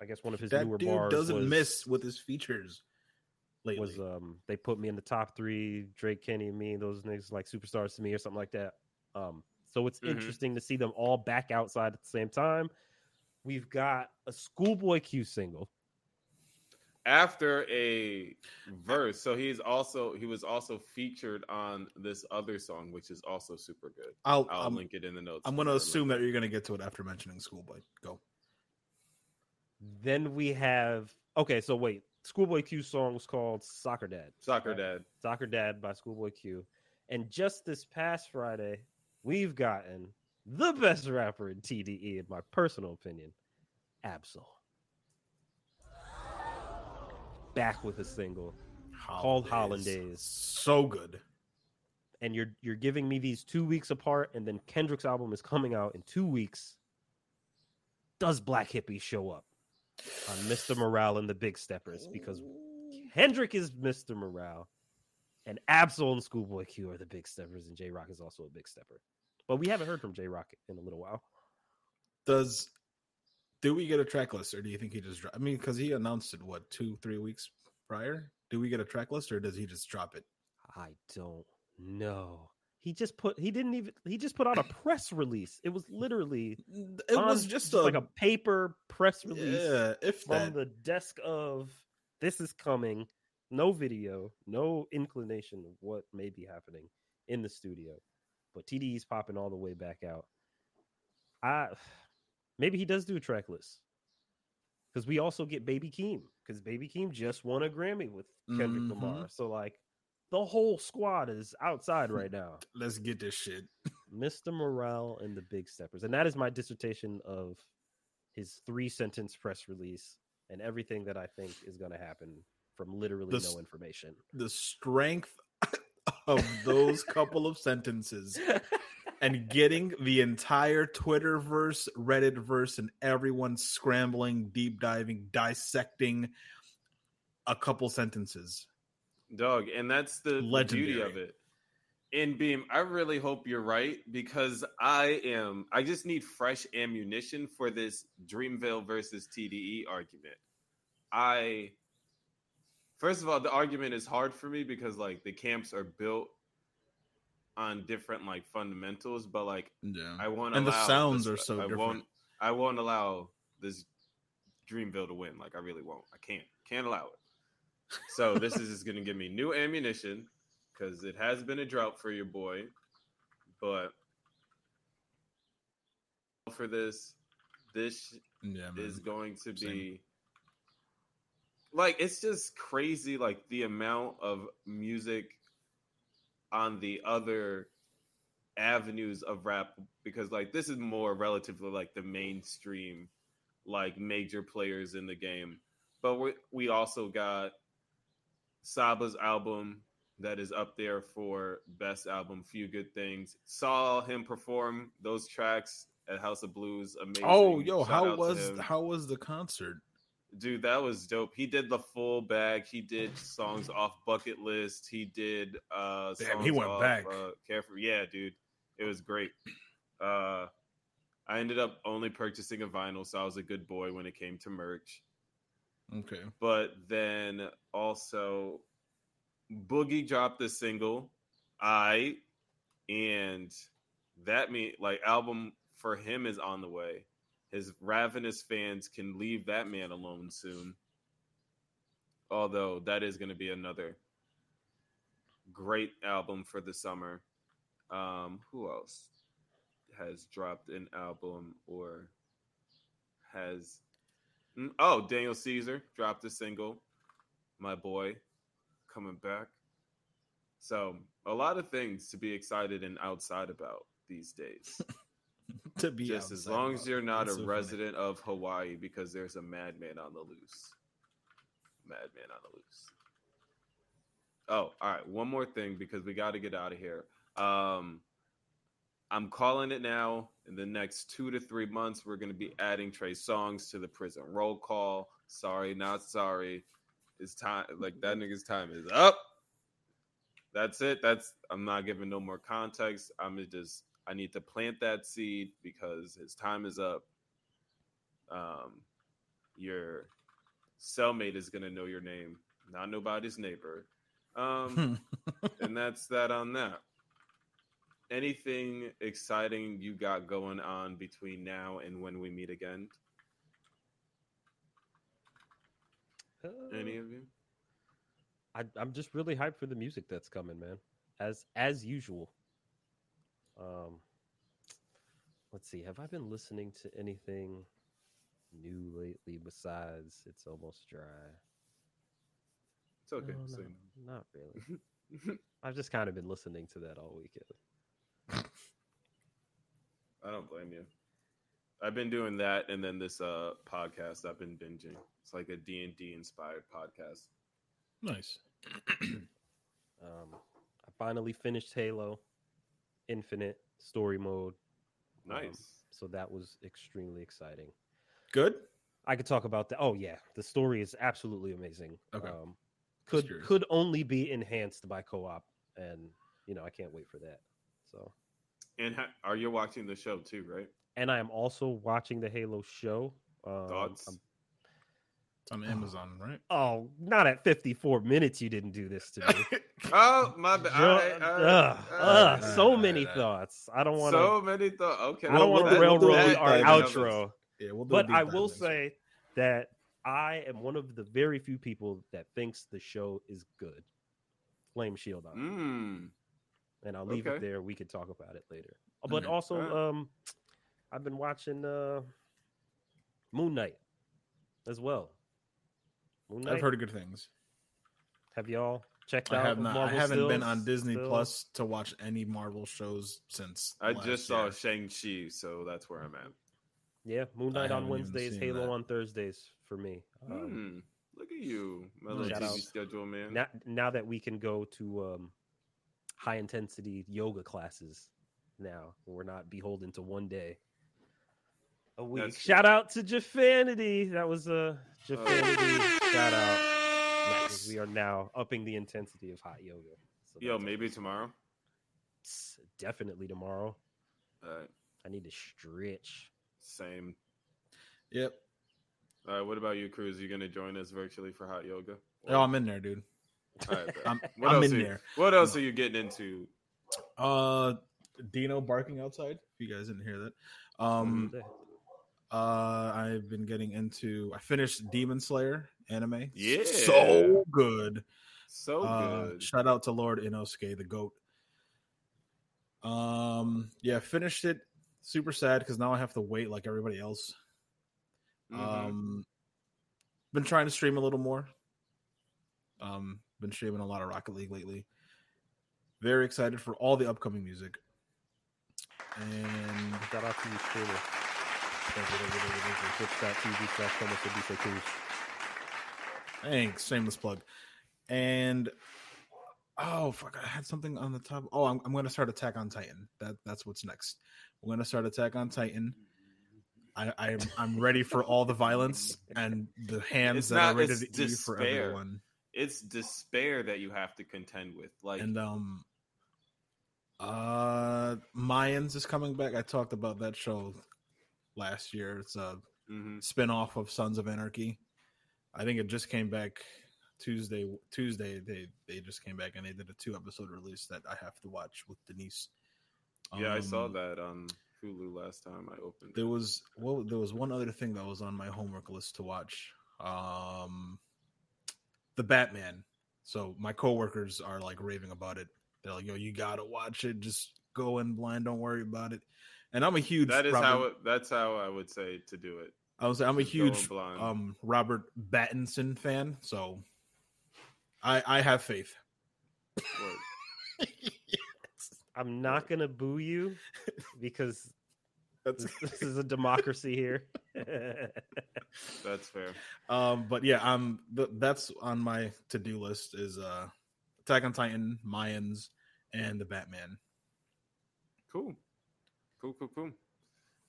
I guess one of his That newer dude bars doesn't was, miss with his features lately. was um they put me in the top three, Drake, Kenny, and me. Those niggas like superstars to me or something like that. Um, so it's Mhm. interesting to see them all back outside at the same time. We've got a Schoolboy Q single. After a uh, verse, so he's also he was also featured on this other song, which is also super good. I'll, I'll I'm, link it in the notes. I'm going to I assume that you're going to get to it after mentioning Schoolboy. Go. Then we have okay, so wait, Schoolboy Q song was called Soccer Dad. Soccer right? Dad. Soccer Dad by Schoolboy Q. And just this past Friday, we've gotten the best rapper in TDE, in my personal opinion, Ab-Soul. Back with a single. Called Hollandaise. So good. And you're you're giving me these two weeks apart, and then Kendrick's album is coming out in two weeks. Does Black Hippie show up on Mr. Morale and the Big Steppers? Because Kendrick is Mr. Morale, and Ab-Soul and Schoolboy Q are the big steppers, and Jay Rock is also a big stepper. But we haven't heard from Jay Rock in a little while. Does do we get a track list, or do you think he just? dro- I mean, because he announced it what two, three weeks prior. Do we get a track list, or does he just drop it? I don't know. He just put he didn't even he just put out a press release. It was literally It on was just a, like a paper press release yeah, if from that. the desk of this is coming. no video, no inclination of what may be happening in the studio. But TDE's popping all the way back out. I maybe he does do a track list because we also get Baby Keem because Baby Keem just won a Grammy with Kendrick Mhm. Lamar. So like the whole squad is outside right now. Let's get this shit. Mr. Morale and the Big Steppers. And that is my dissertation of his three sentence press release and everything that I think is going to happen from literally The no information. The strength of those couple of sentences and getting the entire Twitter verse, Reddit verse, and everyone scrambling, deep diving, dissecting a couple sentences. dog and that's the, the beauty of it. In beam i really hope you're right because i am i just need fresh ammunition for this dreamville versus tde argument. I first of all the argument is hard for me because like the camps are built on different like fundamentals but like Yeah. i won't And the sounds this- are so I different. won't i won't allow this dreamville to win like i really won't i can't can't allow it so this is just going to give me new ammunition because it has been a drought for your boy. But for this, this yeah, is going to Same. be like it's just crazy. Like the amount of music on the other avenues of rap because like this is more relatively like the mainstream like major players in the game. But we, we also got saba's album that is up there for best album few good things. Saw him perform those tracks at house of blues. Amazing. Oh, yo, Shout how was how was the concert? Dude, that was dope. He did the full bag. He did songs off bucket list. He did uh Damn, he went off, back. Uh, Care for Me. Yeah, dude. It was great. Uh I ended up only purchasing a vinyl, so I was a good boy when it came to merch. Okay. But then also Boogie dropped the single, I and that mean like album for him is on the way. His ravenous fans can leave that man alone soon. Although that is going to be another great album for the summer. Um, who else has dropped an album or has? Mm, Oh, Daniel Caesar dropped a single. My boy, coming back. So a lot of things to be excited and outside about these days. to be Just as long as you're not That's a so funny. resident of Hawaii, because there's a madman on the loose. Madman on the loose. Oh, all right. One more thing because we got to get out of here. Um, I'm calling it now. In the next two to three months, we're going to be adding Trey Songz to the prison roll call. Sorry, not sorry. It's time. Like that nigga's time is up. That's it. That's. I'm not giving no more context. I'm just. I need to plant that seed because his time is up. Um, your cellmate is gonna know your name, not nobody's neighbor. Um, and that's that on that. Anything exciting you got going on between now and when we meet again? Any Uh, of you? I, I'm just really hyped for the music that's coming, man. As as usual. Um, let's see. Have I been listening to anything new lately besides "It's Almost Dry"? It's okay. No, say no, not really. I've just kind of been listening to that all weekend. I don't blame you. I've been doing that, and then this uh podcast I've been binging. It's like a D and D inspired podcast. nice. Um, I finally finished Halo Infinite story mode. Um, Nice. so that was extremely exciting. Good. I could talk about that. Oh yeah, the story is absolutely amazing. Okay. Um, could could only be enhanced by co-op, and you know I can't wait for that. So, And ha- are you watching the show too? Right? and I am also watching the Halo show. Um, Thoughts? I'm- It's on Amazon, right? oh, not at 54 minutes. You didn't do this to me. Oh my bad. Jo- All right, all right, ugh, right. so all many right, thoughts. I don't want to. So many thoughts. Okay, I don't want we'll to do- we'll do railroad our dive outro. Yeah, we'll do But I will next week. say that I am one of the very few people that thinks the show is good. Flame Shield on, Mm. and I'll leave okay. it there. We could talk about it later. But Okay. also, Alright. um, I've been watching uh, Moon Knight as well. Moon Knight. I've heard good things. Have y'all checked I out? have not. Marvel I haven't been on Disney still? Plus to watch any Marvel shows since. I last just saw. Shang Chi, so that's where I'm at. Yeah, Moon Knight on Wednesdays, Halo that. on Thursdays for me. Um, Hmm. Look at you, my little Shout TV out. schedule, man. now, now that we can go to um, high intensity yoga classes, now we're not beholden to one day a week. That's Shout out to Jafanity. That was a Jafanity shout out. Nice. We are now upping the intensity of hot yoga. So Yo, that's maybe tomorrow. s- definitely tomorrow. Uh, I need to stretch. same. Yep. All right, what about you, Cruz? You gonna join us virtually for hot yoga? Oh, I'm in there, dude. All right, bet. I'm, What I'm else in you- there. What else are you getting into? Uh, Dino barking outside. If you guys didn't hear that. Um. Uh, I've been getting into. I finished Demon Slayer anime. Yeah. so good. So Uh, good. shout out to Lord Inosuke, the goat. Um, yeah, finished it. Super sad because now I have to wait like everybody else. Mhm. Um, been trying to stream a little more. Um, been streaming a lot of Rocket League lately. Very excited for all the upcoming music. And Shout out to you, streamer. Twitch.tv slash Como Se Dice Cruz. thanks, shameless plug. And oh fuck, I had something on the top. Oh, I'm, I'm going to start Attack on Titan. That that's what's next. I'm going to start Attack on Titan. I, I'm I'm ready for all the violence and the hands It's that not- are rated it's E for despair. everyone. It's despair that you have to contend with. Like, and um uh mayans is coming back i talked about that show last year it's a mhm. spin-off of sons of anarchy i think it just came back tuesday tuesday they they just came back and they did a two episode release that i have to watch with denise yeah, I saw Um, that on Hulu last time I opened. there it. was well there was one other thing that was on my homework list to watch um the batman so my coworkers are like raving about it they're like yo you gotta watch it just go in blind don't worry about it and i'm a huge That is Robert, how. It, that's how I would say to do it. i was i'm a just go in huge um robert battinson fan so i i have faith Word. I'm not gonna boo you because that's this, this is a democracy here. That's fair. Um, but yeah, I'm. that's on my to do list is uh, Attack on Titan, Mayans, and the Batman. Cool. Cool, cool, cool.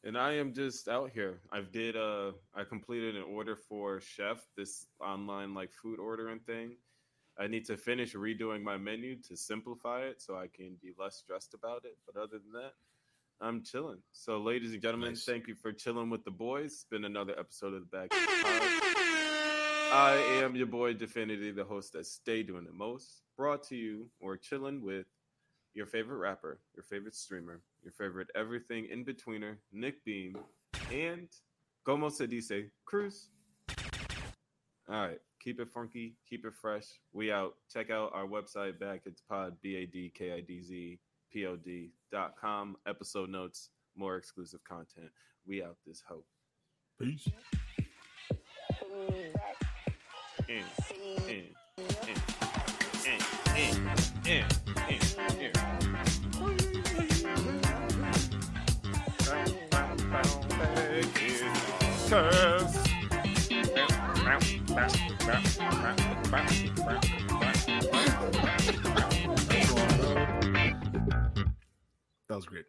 And I am just out here. I've did uh I completed an order for Chef, this online like food ordering thing. I need to finish redoing my menu to simplify it so I can be less stressed about it. But other than that, I'm chilling. So ladies and gentlemen, Nice. thank you for chilling with the boys. It's been another episode of the Back. I am your boy Definity, the host that stay doing the most. Brought to you or chilling with your favorite rapper, your favorite streamer, your favorite everything in betweener, Nick Beam, and Como se dice, Cruz. All right, keep it funky, keep it fresh. We out. Check out our website back. It's pod b a d k i d z p o d dot com. Episode notes, more exclusive content. We out this hope. Peace. In, in, in, in, in, in, in, That was great.